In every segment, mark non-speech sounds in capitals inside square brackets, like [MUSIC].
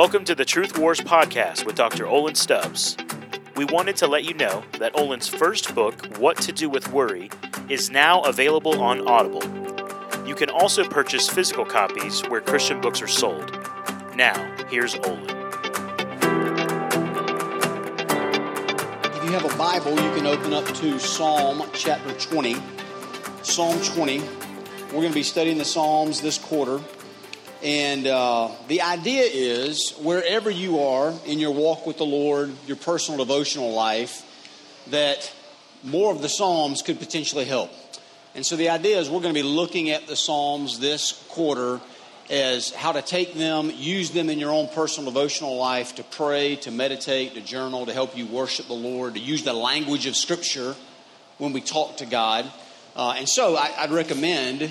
Welcome to the Truth Wars podcast with Dr. Olin Stubbs. We wanted to let you know that Olin's first book, What to Do with Worry, is now available on Audible. You can also purchase physical copies where Christian books are sold. Now, here's Olin. If you have a Bible, you can open up to Psalm chapter 20. Psalm 20. We're going to be studying the Psalms this quarter. And uh, the idea is wherever you are in your walk with the Lord, your personal devotional life, that more of the Psalms could potentially help. And so the idea is we're going to be looking at the Psalms this quarter as how to take them, use them in your own personal devotional life to pray, to meditate, to journal, to help you worship the Lord, to use the language of Scripture when we talk to God. Uh, and so I, I'd recommend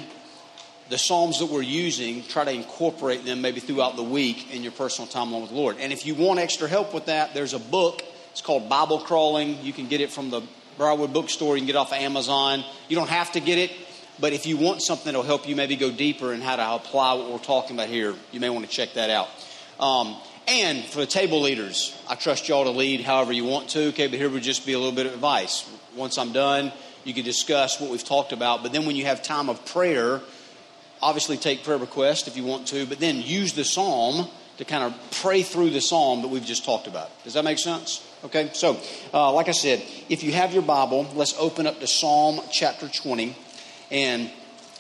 the Psalms that we're using, try to incorporate them maybe throughout the week in your personal time along with the Lord. And if you want extra help with that, there's a book. It's called Bible Crawling. You can get it from the Briarwood Bookstore. You can get it off of Amazon. You don't have to get it, but if you want something that'll help you maybe go deeper in how to apply what we're talking about here, you may want to check that out. Um, and for the table leaders, I trust y'all to lead however you want to, okay? But here would just be a little bit of advice. Once I'm done, you can discuss what we've talked about. But then when you have time of prayer, obviously take prayer requests if you want to, but then use the psalm to kind of pray through the psalm that we've just talked about. Does that make sense? Okay, so uh, like I said, if you have your Bible, let's open up to Psalm chapter 20. And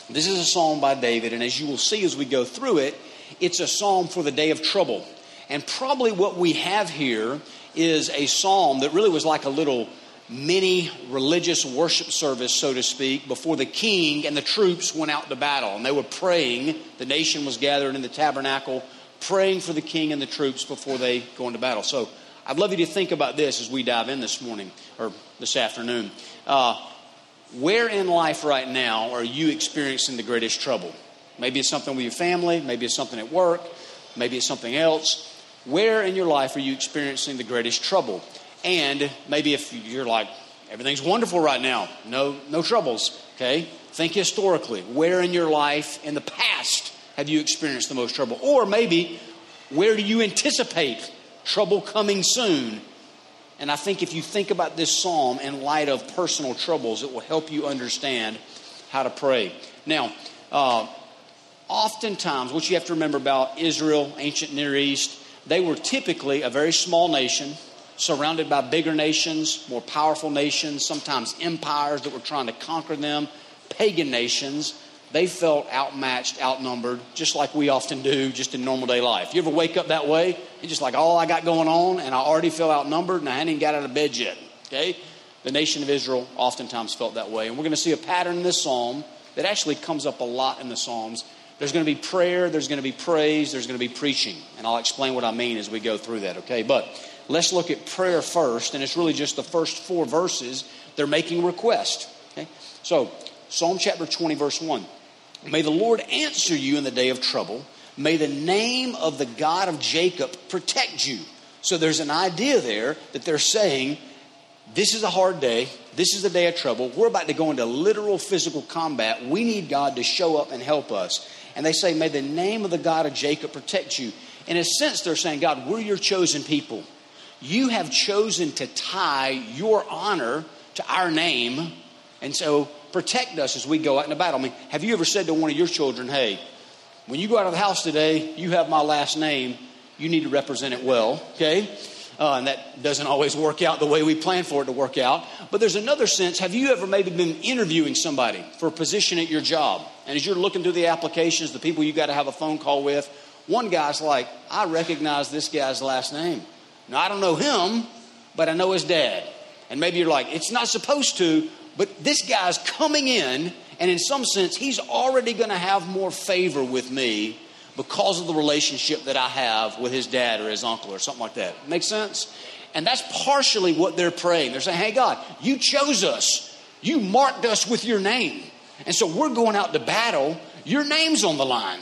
this is a psalm by David, and as you will see as we go through it, it's a psalm for the day of trouble. And probably what we have here is a psalm that really was like a little mini religious worship service, so to speak, before the king and the troops went out to battle. And they were praying. The nation was gathered in the tabernacle, praying for the king and the troops before they go into battle. So I'd love you to think about this as we dive in this morning or this afternoon. Uh, where in life right now are you experiencing the greatest trouble? Maybe it's something with your family, maybe it's something at work, maybe it's something else. Where in your life are you experiencing the greatest trouble? And maybe if you're like, everything's wonderful right now, no, no troubles, okay? Think historically. Where in your life in the past have you experienced the most trouble? Or maybe, where do you anticipate trouble coming soon? And I think if you think about this psalm in light of personal troubles, it will help you understand how to pray. Now, uh, oftentimes, what you have to remember about Israel, ancient Near East, they were typically a very small nation surrounded by bigger nations, more powerful nations, sometimes empires that were trying to conquer them, pagan nations. They felt outmatched, outnumbered, just like we often do just in normal day life. You ever wake up that way? You're just like, all I got going on, and I already feel outnumbered, and I hadn't even got out of bed yet. Okay? The nation of Israel oftentimes felt that way. And we're going to see a pattern in this psalm that actually comes up a lot in the Psalms. There's going to be prayer, there's going to be praise, there's going to be preaching. And I'll explain what I mean as we go through that, okay? But Let's look at prayer first, and it's really just the first four verses. They're making request. Okay? So, Psalm chapter 20, verse 1. May the Lord answer you in the day of trouble. May the name of the God of Jacob protect you. So there's an idea there that they're saying, this is a hard day. This is a day of trouble. We're about to go into literal physical combat. We need God to show up and help us. And they say, May the name of the God of Jacob protect you. In a sense, they're saying, God, we're your chosen people. You have chosen to tie your honor to our name, and so protect us as we go out in the battle. I mean, have you ever said to one of your children, hey, when you go out of the house today, you have my last name, you need to represent it well, okay? Uh, and that doesn't always work out the way we plan for it to work out. But there's another sense. Have you ever maybe been interviewing somebody for a position at your job? And as you're looking through the applications, the people you got to have a phone call with, one guy's like, I recognize this guy's last name. Now, I don't know him, but I know his dad. And maybe you're like, it's not supposed to, but this guy's coming in, and in some sense, he's already going to have more favor with me because of the relationship that I have with his dad or his uncle or something like that. Make sense? And that's partially what they're praying. They're saying, hey, God, you chose us, you marked us with your name. And so we're going out to battle, your name's on the line.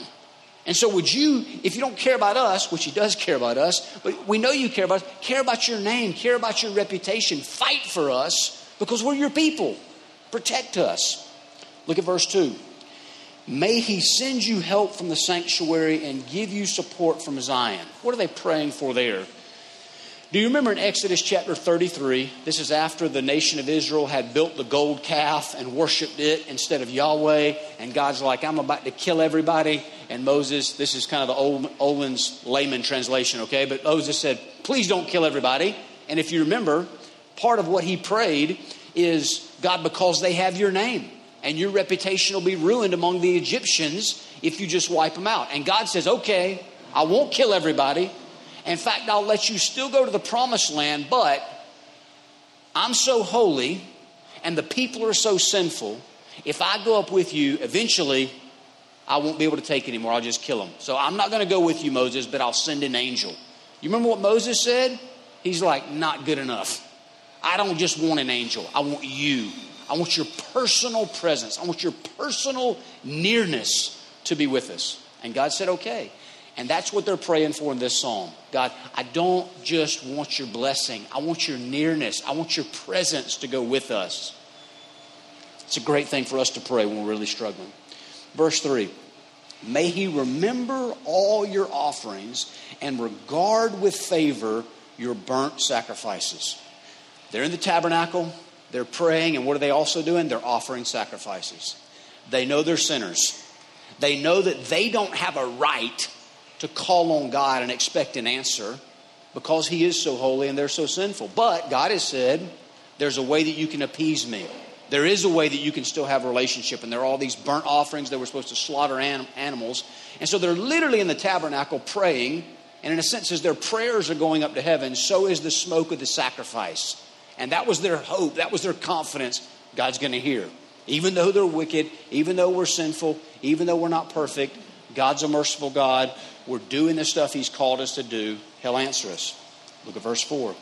And so, would you, if you don't care about us, which he does care about us, but we know you care about us, care about your name, care about your reputation, fight for us because we're your people. Protect us. Look at verse 2. May he send you help from the sanctuary and give you support from Zion. What are they praying for there? Do you remember in Exodus chapter 33? This is after the nation of Israel had built the gold calf and worshiped it instead of Yahweh. And God's like, I'm about to kill everybody. And Moses, this is kind of the old Olin's layman translation, okay? But Moses said, Please don't kill everybody. And if you remember, part of what he prayed is, God, because they have your name and your reputation will be ruined among the Egyptians if you just wipe them out. And God says, Okay, I won't kill everybody. In fact, I'll let you still go to the promised land, but I'm so holy and the people are so sinful. If I go up with you, eventually I won't be able to take anymore. I'll just kill them. So I'm not going to go with you, Moses, but I'll send an angel. You remember what Moses said? He's like, not good enough. I don't just want an angel, I want you. I want your personal presence. I want your personal nearness to be with us. And God said, okay. And that's what they're praying for in this psalm. God, I don't just want your blessing, I want your nearness, I want your presence to go with us. It's a great thing for us to pray when we're really struggling. Verse 3 May he remember all your offerings and regard with favor your burnt sacrifices. They're in the tabernacle, they're praying, and what are they also doing? They're offering sacrifices. They know they're sinners. They know that they don't have a right to call on God and expect an answer because He is so holy and they're so sinful. But God has said, there's a way that you can appease me. There is a way that you can still have a relationship, and there are all these burnt offerings that we're supposed to slaughter anim- animals. And so they're literally in the tabernacle praying, and in a sense, as their prayers are going up to heaven, so is the smoke of the sacrifice. And that was their hope, that was their confidence God's going to hear. Even though they're wicked, even though we're sinful, even though we're not perfect, God's a merciful God we're doing the stuff He's called us to do, He'll answer us. Look at verse 4.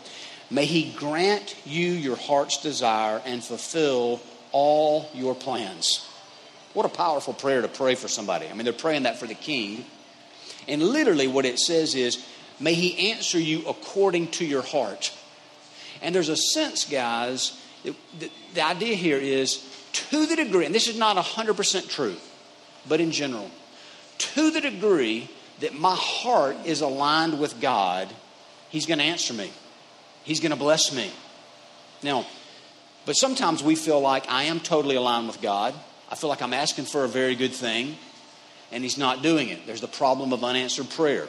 May He grant you your heart's desire and fulfill all your plans. What a powerful prayer to pray for somebody. I mean, they're praying that for the king. And literally, what it says is, May He answer you according to your heart. And there's a sense, guys, the, the idea here is to the degree, and this is not 100% true, but in general, to the degree that my heart is aligned with God, He's going to answer me. He's going to bless me. Now, but sometimes we feel like I am totally aligned with God. I feel like I'm asking for a very good thing, and He's not doing it. There's the problem of unanswered prayer.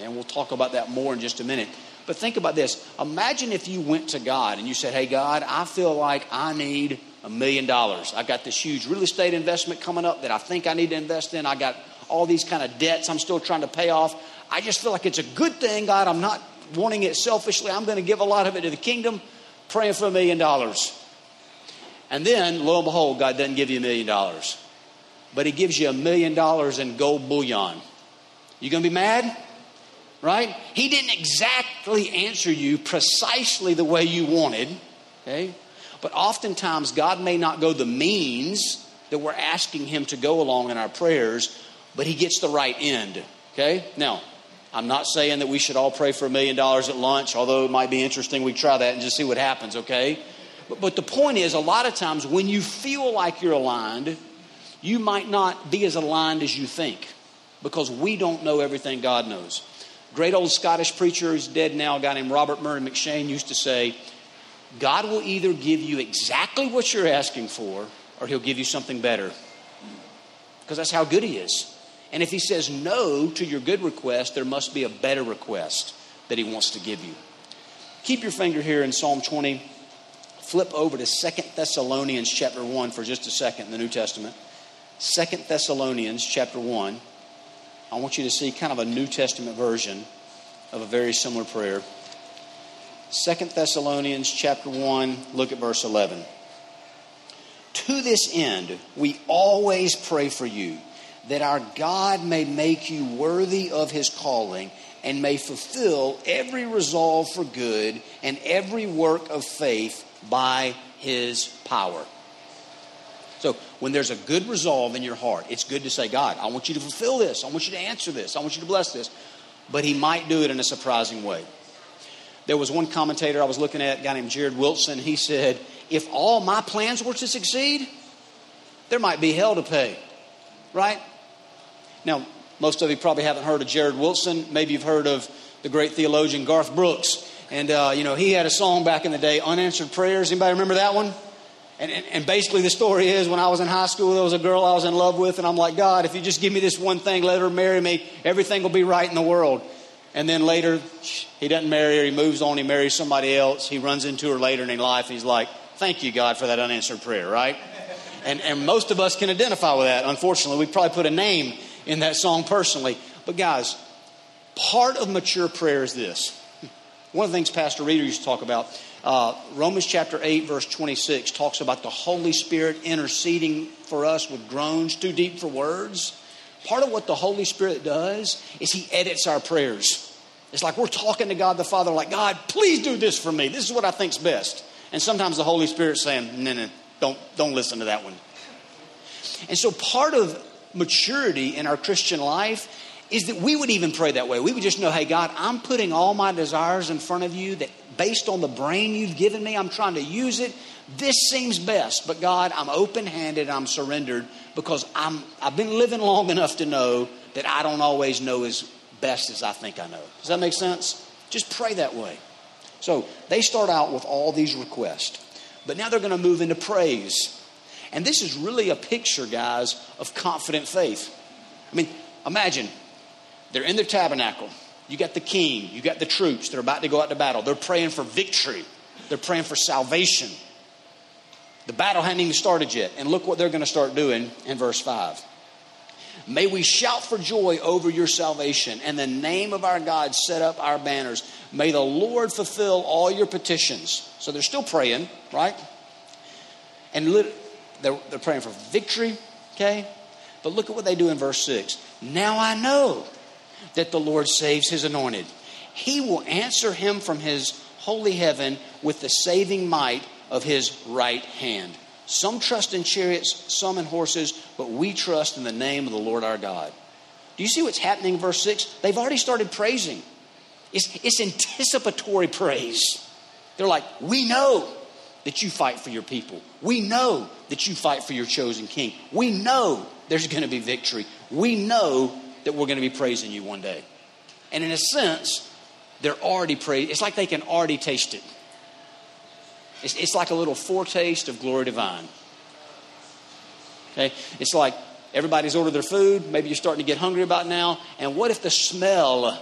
And we'll talk about that more in just a minute. But think about this. Imagine if you went to God and you said, Hey, God, I feel like I need a million dollars. I got this huge real estate investment coming up that I think I need to invest in. I got all these kind of debts I'm still trying to pay off. I just feel like it's a good thing, God. I'm not wanting it selfishly. I'm going to give a lot of it to the kingdom, praying for a million dollars. And then, lo and behold, God doesn't give you a million dollars, but He gives you a million dollars in gold bullion. You going to be mad? Right? He didn't exactly answer you precisely the way you wanted. Okay? But oftentimes, God may not go the means that we're asking Him to go along in our prayers, but he gets the right end. Okay? Now, I'm not saying that we should all pray for a million dollars at lunch, although it might be interesting. We try that and just see what happens, okay? But, but the point is, a lot of times when you feel like you're aligned, you might not be as aligned as you think because we don't know everything God knows. Great old Scottish preacher who's dead now, a guy named Robert Murray M'Cheyne, used to say, God will either give you exactly what you're asking for or he'll give you something better. Because that's how good he is. And if he says no to your good request, there must be a better request that he wants to give you. Keep your finger here in Psalm 20. Flip over to Second Thessalonians chapter 1 for just a second in the New Testament. Second Thessalonians chapter 1. I want you to see kind of a New Testament version of a very similar prayer. Second Thessalonians chapter 1, look at verse 11. To this end, we always pray for you that our God may make you worthy of his calling and may fulfill every resolve for good and every work of faith by his power. So, when there's a good resolve in your heart, it's good to say, God, I want you to fulfill this. I want you to answer this. I want you to bless this. But he might do it in a surprising way. There was one commentator I was looking at, a guy named Jared Wilson. He said, If all my plans were to succeed, there might be hell to pay. right? Now, most of you probably haven't heard of Jared Wilson. Maybe you've heard of the great theologian Garth Brooks. And, uh, you know, he had a song back in the day, Unanswered Prayers. Anybody remember that one? And, and, and, basically, the story is when I was in high school, there was a girl I was in love with, and I'm like, God, if you just give me this one thing, let her marry me, everything will be right in the world. And then later, he doesn't marry her, he moves on, he marries somebody else, he runs into her later in life, and he's like, Thank you, God, for that unanswered prayer, right? And, and most of us can identify with that. Unfortunately, we probably put a name in that song personally. But guys, part of mature prayer is this. One of the things Pastor Reeder used to talk about, uh, Romans chapter 8, verse 26, talks about the Holy Spirit interceding for us with groans too deep for words. Part of what the Holy Spirit does is He edits our prayers. It's like we're talking to God the Father, like, God, please do this for me. This is what I think's best. And sometimes the Holy Spirit's saying, no, no, don't, don't listen to that one. And so part of maturity in our Christian life is that we would even pray that way. We would just know, hey, God, I'm putting all my desires in front of you that based on the brain you've given me, I'm trying to use it. This seems best, but God, I'm open handed, I'm surrendered because I'm, I've been living long enough to know that I don't always know as best as I think I know. Does that make sense? Just pray that way. So they start out with all these requests, but now they're going to move into praise. And this is really a picture, guys, of confident faith. I mean, imagine they're in their tabernacle. You got the king, you got the troops, they're about to go out to battle. They're praying for victory, they're praying for salvation. The battle hadn't even started yet. And look what they're going to start doing in verse 5. May we shout for joy over your salvation, and the name of our God set up our banners. May the Lord fulfill all your petitions. So they're still praying, right? And they're, they're praying for victory, okay? But look at what they do in verse 6. Now I know that the Lord saves his anointed. He will answer him from his holy heaven with the saving might of his right hand. Some trust in chariots, some in horses, but we trust in the name of the Lord our God. Do you see what's happening in verse 6? They've already started praising. It's, it's anticipatory praise. They're like, We know that you fight for your people. We know that you fight for your chosen king. We know there's going to be victory. We know that we're going to be praising you one day. And in a sense, they're already praising. It's like they can already taste it. It's, it's like a little foretaste of glory divine. Okay? It's like everybody's ordered their food. Maybe you're starting to get hungry about now. And what if the smell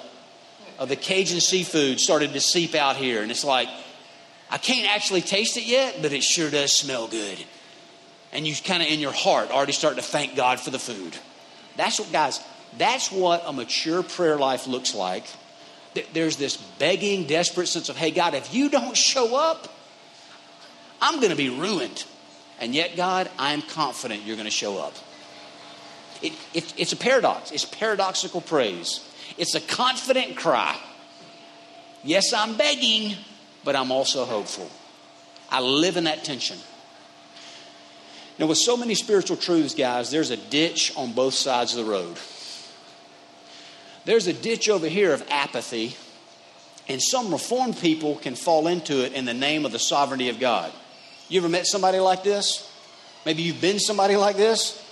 of the Cajun seafood started to seep out here? And it's like, I can't actually taste it yet, but it sure does smell good. And you kind of in your heart already start to thank God for the food. That's what, guys, that's what a mature prayer life looks like. There's this begging, desperate sense of, hey, God, if you don't show up, I'm going to be ruined. And yet, God, I'm confident you're going to show up. It, it, it's a paradox. It's paradoxical praise. It's a confident cry. Yes, I'm begging, but I'm also hopeful. I live in that tension. Now, with so many spiritual truths, guys, there's a ditch on both sides of the road. There's a ditch over here of apathy, and some reformed people can fall into it in the name of the sovereignty of God. You ever met somebody like this? Maybe you've been somebody like this?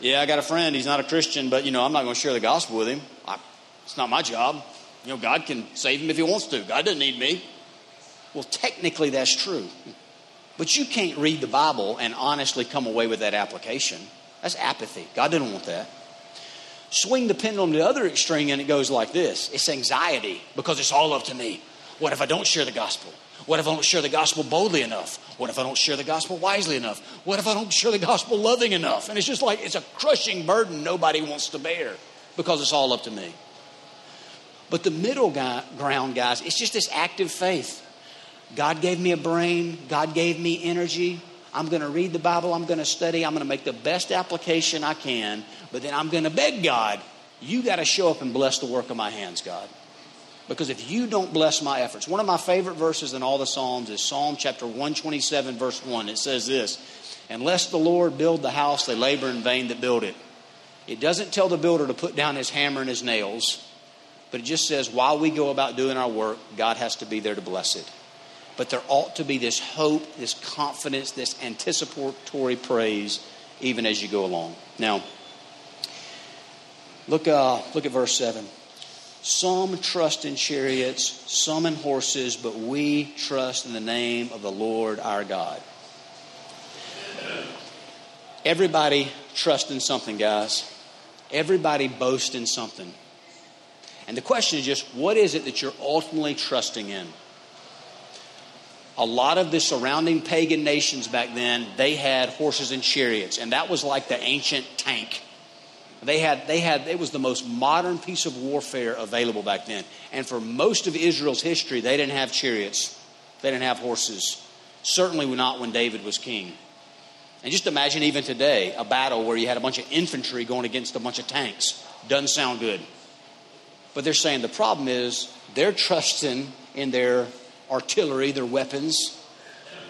Yeah, I got a friend. He's not a Christian, but you know, I'm not going to share the gospel with him. I, it's not my job. You know, God can save him if he wants to. God doesn't need me. Well, technically, that's true. But you can't read the Bible and honestly come away with that application. That's apathy. God didn't want that. Swing the pendulum to the other extreme, and it goes like this it's anxiety because it's all up to me. What if I don't share the gospel? What if I don't share the gospel boldly enough? What if I don't share the gospel wisely enough? What if I don't share the gospel loving enough? And it's just like it's a crushing burden nobody wants to bear because it's all up to me. But the middle guy, ground, guys, it's just this active faith. God gave me a brain, God gave me energy. I'm going to read the Bible, I'm going to study, I'm going to make the best application I can, but then I'm going to beg God, you got to show up and bless the work of my hands, God. Because if you don't bless my efforts, one of my favorite verses in all the Psalms is Psalm chapter 127, verse 1. It says this Unless the Lord build the house, they labor in vain that build it. It doesn't tell the builder to put down his hammer and his nails, but it just says while we go about doing our work, God has to be there to bless it. But there ought to be this hope, this confidence, this anticipatory praise even as you go along. Now, Look, uh, look at verse 7. Some trust in chariots, some in horses, but we trust in the name of the Lord our God. Everybody trust in something, guys. Everybody boast in something. And the question is just what is it that you're ultimately trusting in? A lot of the surrounding pagan nations back then, they had horses and chariots, and that was like the ancient tank. They had, they had, it was the most modern piece of warfare available back then. And for most of Israel's history, they didn't have chariots, they didn't have horses. Certainly not when David was king. And just imagine even today a battle where you had a bunch of infantry going against a bunch of tanks. Doesn't sound good. But they're saying the problem is they're trusting in their artillery, their weapons.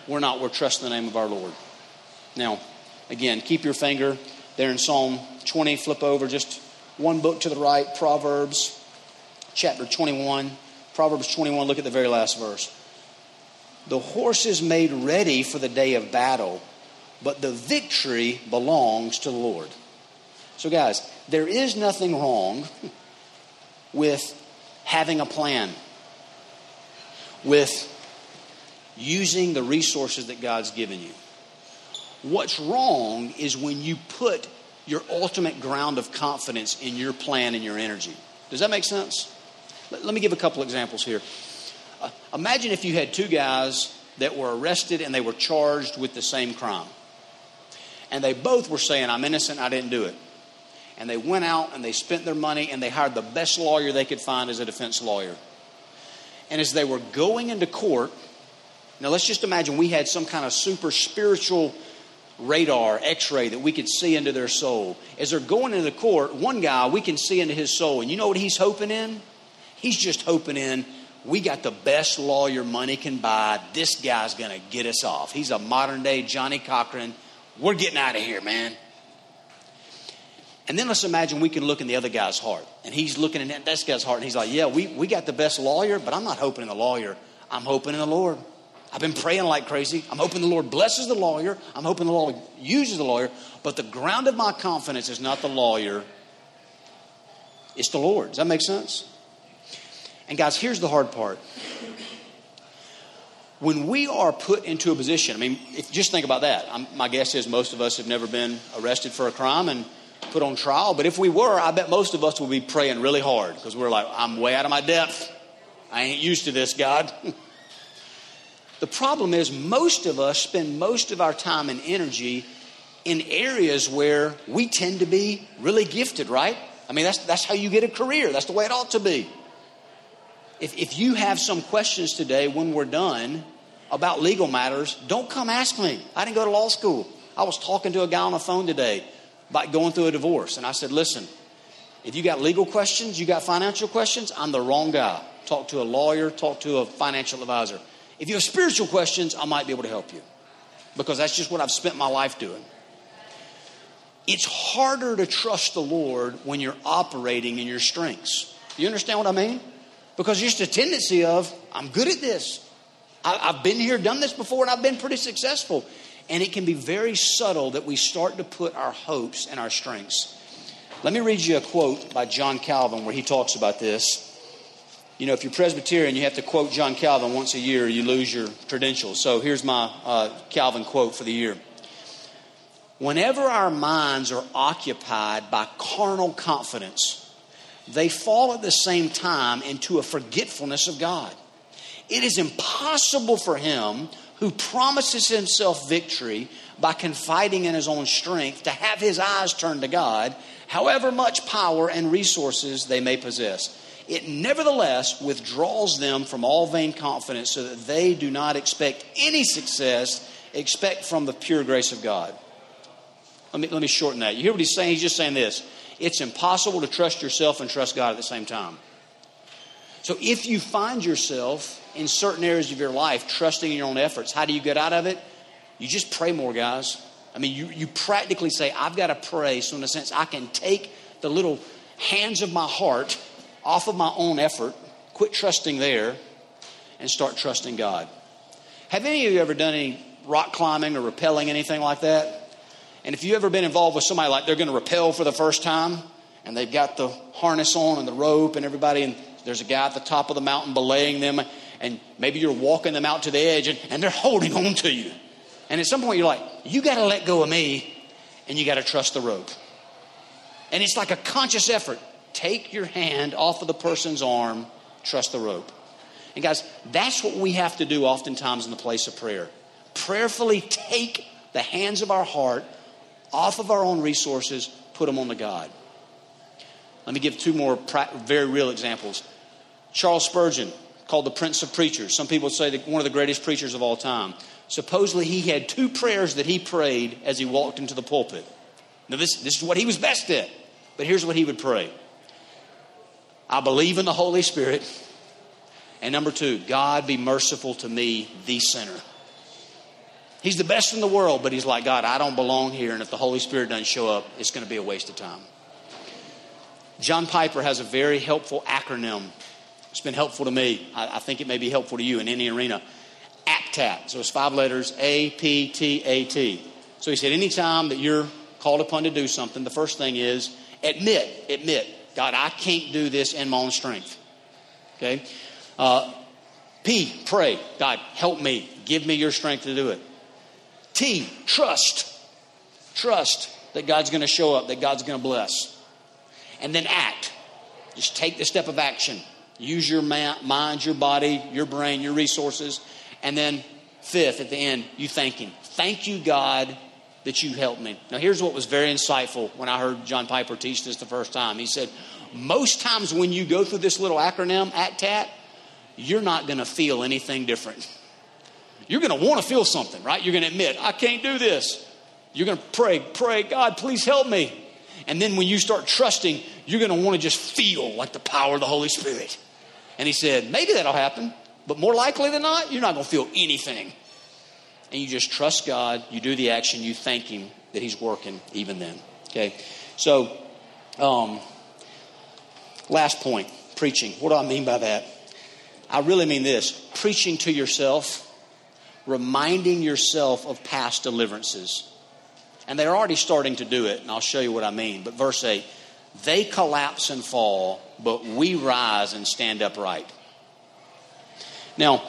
We're not. We're trusting the name of our Lord. Now, again, keep your finger there in Psalm 20. Flip over just one book to the right, Proverbs chapter 21. Proverbs 21, look at the very last verse. The horse is made ready for the day of battle, but the victory belongs to the Lord. So, guys, there is nothing wrong [LAUGHS] with having a plan, with using the resources that God's given you. What's wrong is when you put your ultimate ground of confidence in your plan and your energy. Does that make sense? Let, let me give a couple examples here. Uh, imagine if you had two guys that were arrested and they were charged with the same crime. And they both were saying, I'm innocent, I didn't do it. And they went out and they spent their money and they hired the best lawyer they could find as a defense lawyer. And as they were going into court, now let's just imagine we had some kind of super spiritual radar, x ray that we could see into their soul. As they're going into the court, one guy, we can see into his soul. And you know what he's hoping in? He's just hoping in, we got the best lawyer money can buy. This guy's going to get us off. He's a modern day Johnnie Cochran. We're getting out of here, man. And then let's imagine we can look in the other guy's heart. And he's looking in that guy's heart and he's like, Yeah, we, we got the best lawyer, but I'm not hoping in the lawyer. I'm hoping in the Lord. I've been praying like crazy. I'm hoping the Lord blesses the lawyer. I'm hoping the Lord uses the lawyer. But the ground of my confidence is not the lawyer, it's the Lord. Does that make sense? And guys, here's the hard part. When we are put into a position, I mean, if, just think about that. I'm, my guess is most of us have never been arrested for a crime and put on trial. But if we were, I bet most of us would be praying really hard because we're like, I'm way out of my depth. I ain't used to this, God. [LAUGHS] The problem is, most of us spend most of our time and energy in areas where we tend to be really gifted, right? I mean, that's, that's how you get a career. That's the way it ought to be. If, if you have some questions today when we're done about legal matters, don't come ask me. I didn't go to law school. I was talking to a guy on the phone today about going through a divorce, and I said, listen, if you got legal questions, you got financial questions, I'm the wrong guy. Talk to a lawyer, talk to a financial advisor. If you have spiritual questions, I might be able to help you because that's just what I've spent my life doing. It's harder to trust the Lord when you're operating in your strengths. You understand what I mean? Because just a tendency of, I'm good at this. I, have been here, done this before, and I've been pretty successful. And it can be very subtle that we start to put our hopes and our strengths. Let me read you a quote by John Calvin where he talks about this. You know, if you're Presbyterian, you have to quote John Calvin once a year, you lose your credentials. So here's my uh, Calvin quote for the year. Whenever our minds are occupied by carnal confidence, they fall at the same time into a forgetfulness of God. It is impossible for him who promises himself victory by confiding in his own strength to have his eyes turned to God, however much power and resources they may possess it nevertheless withdraws them from all vain confidence so that they do not expect any success expect from the pure grace of God. Let me, let me shorten that. You hear what he's saying? He's just saying this it's impossible to trust yourself and trust God at the same time. So if you find yourself in certain areas of your life trusting in your own efforts, how do you get out of it? You just pray more, guys. I mean, you, you practically say, I've got to pray so, in a sense, I can take the little hands of my heart off of my own effort, quit trusting there, and start trusting God. Have any of you ever done any rock climbing or rappelling, anything like that? And if you've ever been involved with somebody like they're going to rappel for the first time, and they've got the harness on and the rope and everybody, and there's a guy at the top of the mountain belaying them, and maybe you're walking them out to the edge, and, and they're holding on to you. And at some point, you're like, you got to let go of me, and you got to trust the rope. And it's like a conscious effort. Take your hand off of the person's arm, trust the rope. And guys, that's what we have to do oftentimes in the place of prayer. Prayerfully take the hands of our heart off of our own resources, put them on the God. Let me give two more very real examples. Charles Spurgeon, called the Prince of Preachers. Some people say that one of the greatest preachers of all time. Supposedly, he had two prayers that he prayed as he walked into the pulpit. Now, this, this is what he was best at, but here's what he would pray I believe in the Holy Spirit. And number two, God be merciful to me, the sinner. He's the best in the world, but he's like, God, I don't belong here, and if the Holy Spirit doesn't show up, it's going to be a waste of time. John Piper has a very helpful acronym. It's been helpful to me. I, I think it may be helpful to you in any arena. APTAT. So it's five letters A P T A T. So he said, anytime that you're called upon to do something, the first thing is admit, admit, God, I can't do this in my own strength. Okay? Uh, P, pray. God, help me. Give me your strength to do it. T, trust. Trust that God's going to show up, that God's going to bless. And then act. Just take the step of action. Use your mind, your body, your brain, your resources. And then, fifth, at the end, you thank Him. Thank you, God, that you helped me. Now, here's what was very insightful when I heard John Piper teach this the first time. He said, Most times when you go through this little acronym, APTAT, you're not going to feel anything different. You're going to want to feel something, right? You're going to admit, I can't do this. You're going to pray, pray, God, please help me. And then when you start trusting, you're going to want to just feel like the power of the Holy Spirit. And he said, maybe that'll happen, but more likely than not, you're not going to feel anything. And you just trust God, you do the action, you thank Him that He's working even then. Okay? So, um, last point preaching. What do I mean by that? I really mean this preaching to yourself, reminding yourself of past deliverances. And they're already starting to do it, and I'll show you what I mean. But verse 8 they collapse and fall, but we rise and stand upright. Now,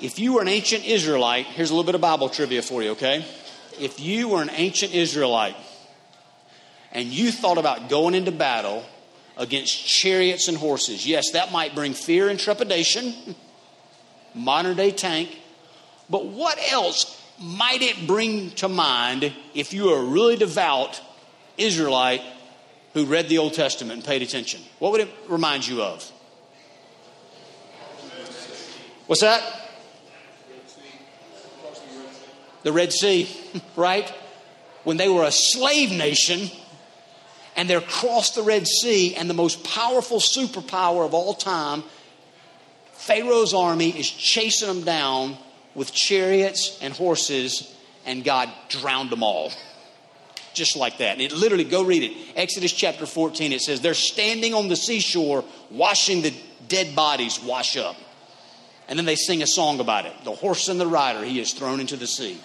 if you were an ancient Israelite, here's a little bit of Bible trivia for you, okay? If you were an ancient Israelite and you thought about going into battle against chariots and horses, yes, that might bring fear and trepidation, [LAUGHS] modern day tank, but what else might it bring to mind if you were a really devout Israelite who read the Old Testament and paid attention? What would it remind you of? What's that? The Red Sea, [LAUGHS] right? When they were a slave nation and they're across the Red Sea, and the most powerful superpower of all time, Pharaoh's army is chasing them down with chariots and horses, and God drowned them all. Just like that. And it literally, go read it. Exodus chapter 14, it says, They're standing on the seashore, washing the dead bodies wash up. And then they sing a song about it. The horse and the rider, he is thrown into the sea.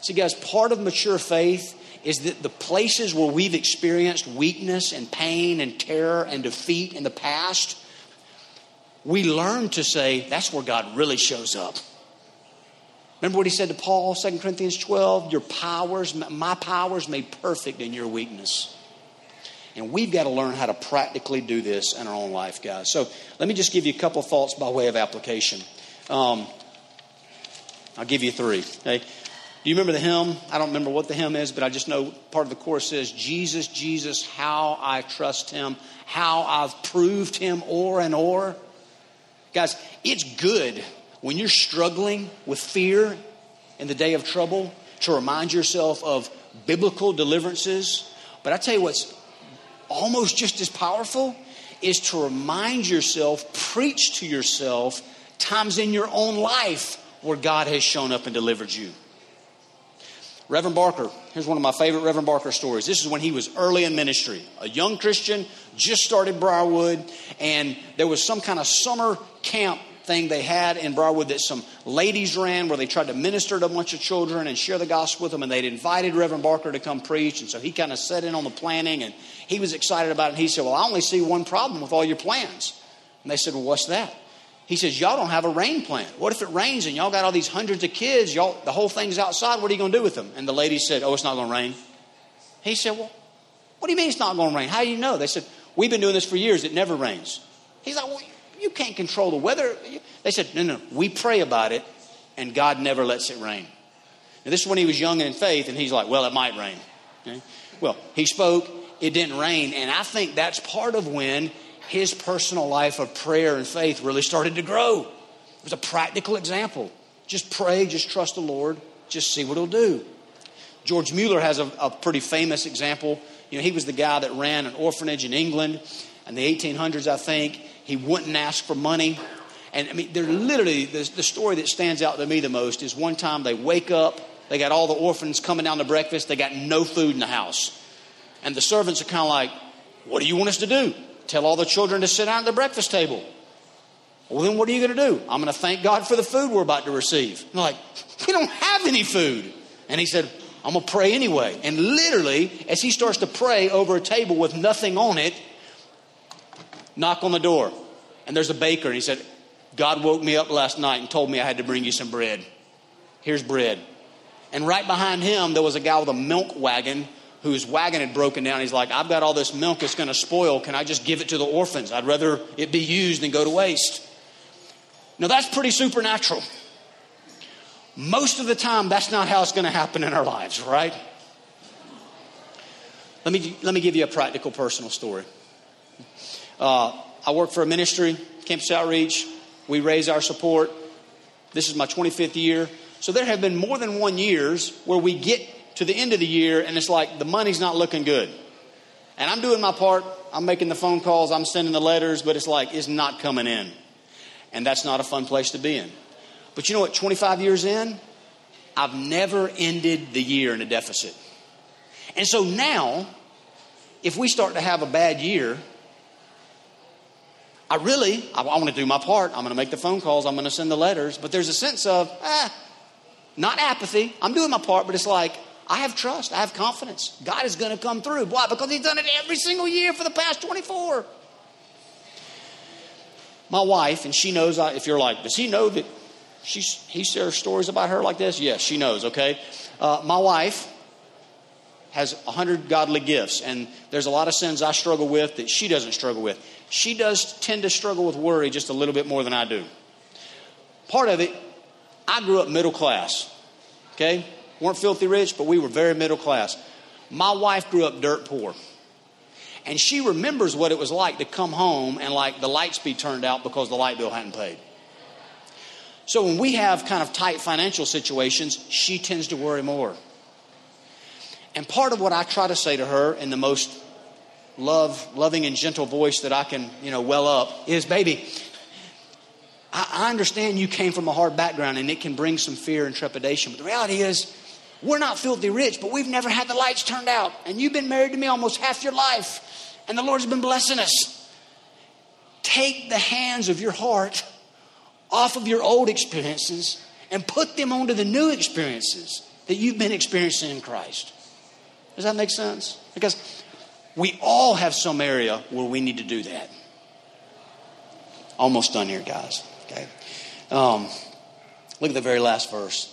See, guys, part of mature faith is that the places where we've experienced weakness and pain and terror and defeat in the past, we learn to say, that's where God really shows up. Remember what he said to Paul, 2 Corinthians 12? Your powers, my powers made perfect in your weakness. And we've got to learn how to practically do this in our own life, guys. So let me just give you a couple thoughts by way of application. Um, I'll give you three. Okay? Do you remember the hymn? I don't remember what the hymn is, but I just know part of the chorus says, Jesus, Jesus, how I trust him, how I've proved him o'er and o'er. Guys, it's good when you're struggling with fear in the day of trouble to remind yourself of biblical deliverances. But I tell you what's almost just as powerful is to remind yourself, preach to yourself times in your own life where God has shown up and delivered you. Reverend Barker, here's one of my favorite Reverend Barker stories. This is when he was early in ministry, a young Christian, just started Briarwood, and there was some kind of summer camp thing they had in Briarwood that some ladies ran where they tried to minister to a bunch of children and share the gospel with them. And they'd invited Reverend Barker to come preach. And so he kind of set in on the planning and he was excited about it. And he said, Well, I only see one problem with all your plans. And they said, Well, what's that? He says, Y'all don't have a rain plan. What if it rains and y'all got all these hundreds of kids? Y'all, the whole thing's outside. What are you going to do with them? And the lady said, Oh, it's not going to rain. He said, Well, what do you mean it's not going to rain? How do you know? They said, We've been doing this for years. It never rains. He's like, Well, you can't control the weather. They said, no, no, we pray about it, and God never lets it rain. Now, this is when he was young and in faith, and he's like, well, it might rain. Okay? Well, he spoke, it didn't rain, and I think that's part of when his personal life of prayer and faith really started to grow. It was a practical example. Just pray, just trust the Lord, just see what he'll do. George Mueller has a, a pretty famous example. You know, he was the guy that ran an orphanage in England in the 1800s, I think. He wouldn't ask for money. And I mean, they're literally, the, the story that stands out to me the most is one time they wake up, they got all the orphans coming down to breakfast, they got no food in the house. And the servants are kind of like, What do you want us to do? Tell all the children to sit down at the breakfast table. Well, then what are you going to do? I'm going to thank God for the food we're about to receive. I'm like, we don't have any food. And he said, I'm going to pray anyway. And literally, as he starts to pray over a table with nothing on it, knock on the door, and there's a baker, and he said, God woke me up last night and told me I had to bring you some bread. Here's bread. And right behind him, there was a guy with a milk wagon whose wagon had broken down. He's like, I've got all this milk, it's going to spoil. Can I just give it to the orphans? I'd rather it be used than go to waste. Now, that's pretty supernatural. Most of the time, that's not how it's going to happen in our lives, right? Let me, let me give you a practical, personal story. Uh, I work for a ministry, Campus Outreach. We raise our support. This is my 25th year. So there have been more than one years where we get to the end of the year and it's like the money's not looking good. And I'm doing my part. I'm making the phone calls. I'm sending the letters, but it's like it's not coming in. And that's not a fun place to be in. But you know what? 25 years in, I've never ended the year in a deficit. And so now, if we start to have a bad year, I really, I, want to do my part. I'm going to make the phone calls. I'm going to send the letters. But there's a sense of, ah, not apathy. I'm doing my part, but it's like, I have trust. I have confidence. God is going to come through. Why? Because He's done it every single year for the past 24. My wife, and she knows, I, if you're like, does he know that she's, he shares stories about her like this? Yes, she knows, okay? Uh, my wife has 100 godly gifts, and there's a lot of sins I struggle with that she doesn't struggle with she does tend to struggle with worry just a little bit more than I do. Part of it, I grew up middle class. Okay? Weren't filthy rich, but we were very middle class. My wife grew up dirt poor. And she remembers what it was like to come home and like the lights be turned out because the light bill hadn't paid. So when we have kind of tight financial situations, she tends to worry more. And part of what I try to say to her in the most love, loving and gentle voice that I can, you know, well up is, baby, I, understand you came from a hard background and it can bring some fear and trepidation. But the reality is, we're not filthy rich, but we've never had the lights turned out. And you've been married to me almost half your life. And the Lord's been blessing us. Take the hands of your heart off of your old experiences and put them onto the new experiences that you've been experiencing in Christ. Does that make sense? Because we all have some area where we need to do that. Almost done here, guys. Okay. Um, look at the very last verse.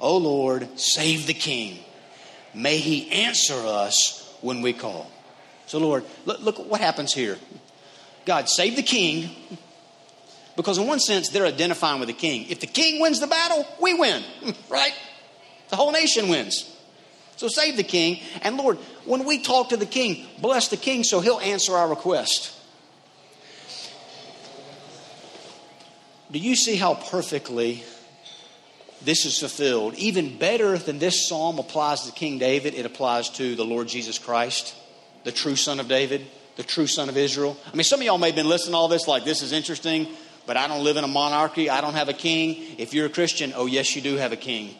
Oh Lord, save the king. May he answer us when we call. So, Lord, look, look what happens here. God, save the king. Because, in one sense, they're identifying with the king. If the king wins the battle, we win, [LAUGHS] right? The whole nation wins. So save the king. And Lord, when we talk to the king, bless the king so he'll answer our request. Do you see how perfectly this is fulfilled? Even better than this psalm applies to King David, it applies to the Lord Jesus Christ, the true son of David, the true son of Israel. I mean, some of y'all may have been listening to all this like this is interesting, but I don't live in a monarchy. I don't have a king. If you're a Christian, oh, yes, you do have a king.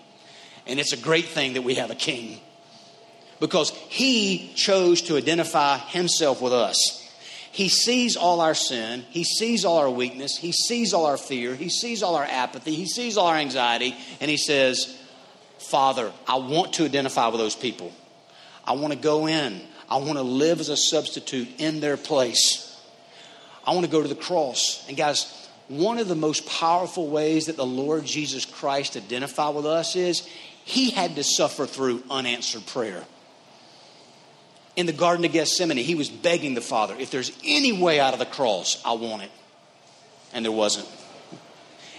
And it's a great thing that we have a king because he chose to identify himself with us. He sees all our sin. He sees all our weakness. He sees all our fear. He sees all our apathy. He sees all our anxiety. And He says, Father, I want to identify with those people. I want to go in. I want to live as a substitute in their place. I want to go to the cross. And guys, one of the most powerful ways that the Lord Jesus Christ identified with us is he had to suffer through unanswered prayer. In the Garden of Gethsemane, he was begging the Father, if there's any way out of the cross, I want it. And there wasn't.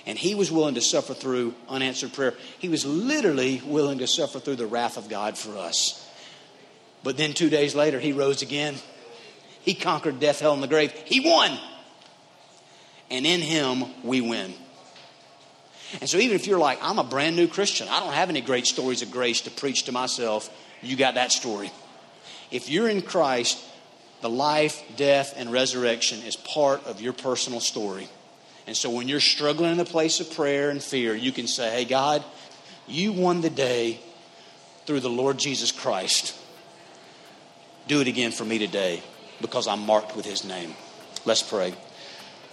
And he was willing to suffer through unanswered prayer. He was literally willing to suffer through the wrath of God for us. But then two days later, he rose again. He conquered death, hell, and the grave. He won. And in him, we win. And so, even if you're like, I'm a brand new Christian, I don't have any great stories of grace to preach to myself, you got that story. If you're in Christ, the life, death, and resurrection is part of your personal story. And so, when you're struggling in the place of prayer and fear, you can say, Hey, God, you won the day through the Lord Jesus Christ. Do it again for me today because I'm marked with his name. Let's pray.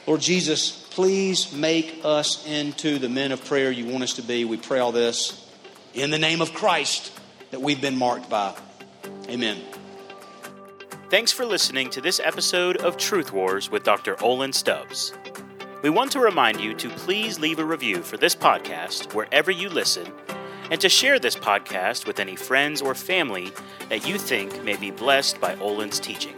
Lord Jesus, please make us into the men of prayer you want us to be. We pray all this in the name of Christ that we've been marked by. Amen. Thanks for listening to this episode of Truth Wars with Dr. Olin Stubbs. We want to remind you to please leave a review for this podcast wherever you listen and to share this podcast with any friends or family that you think may be blessed by Olin's teaching.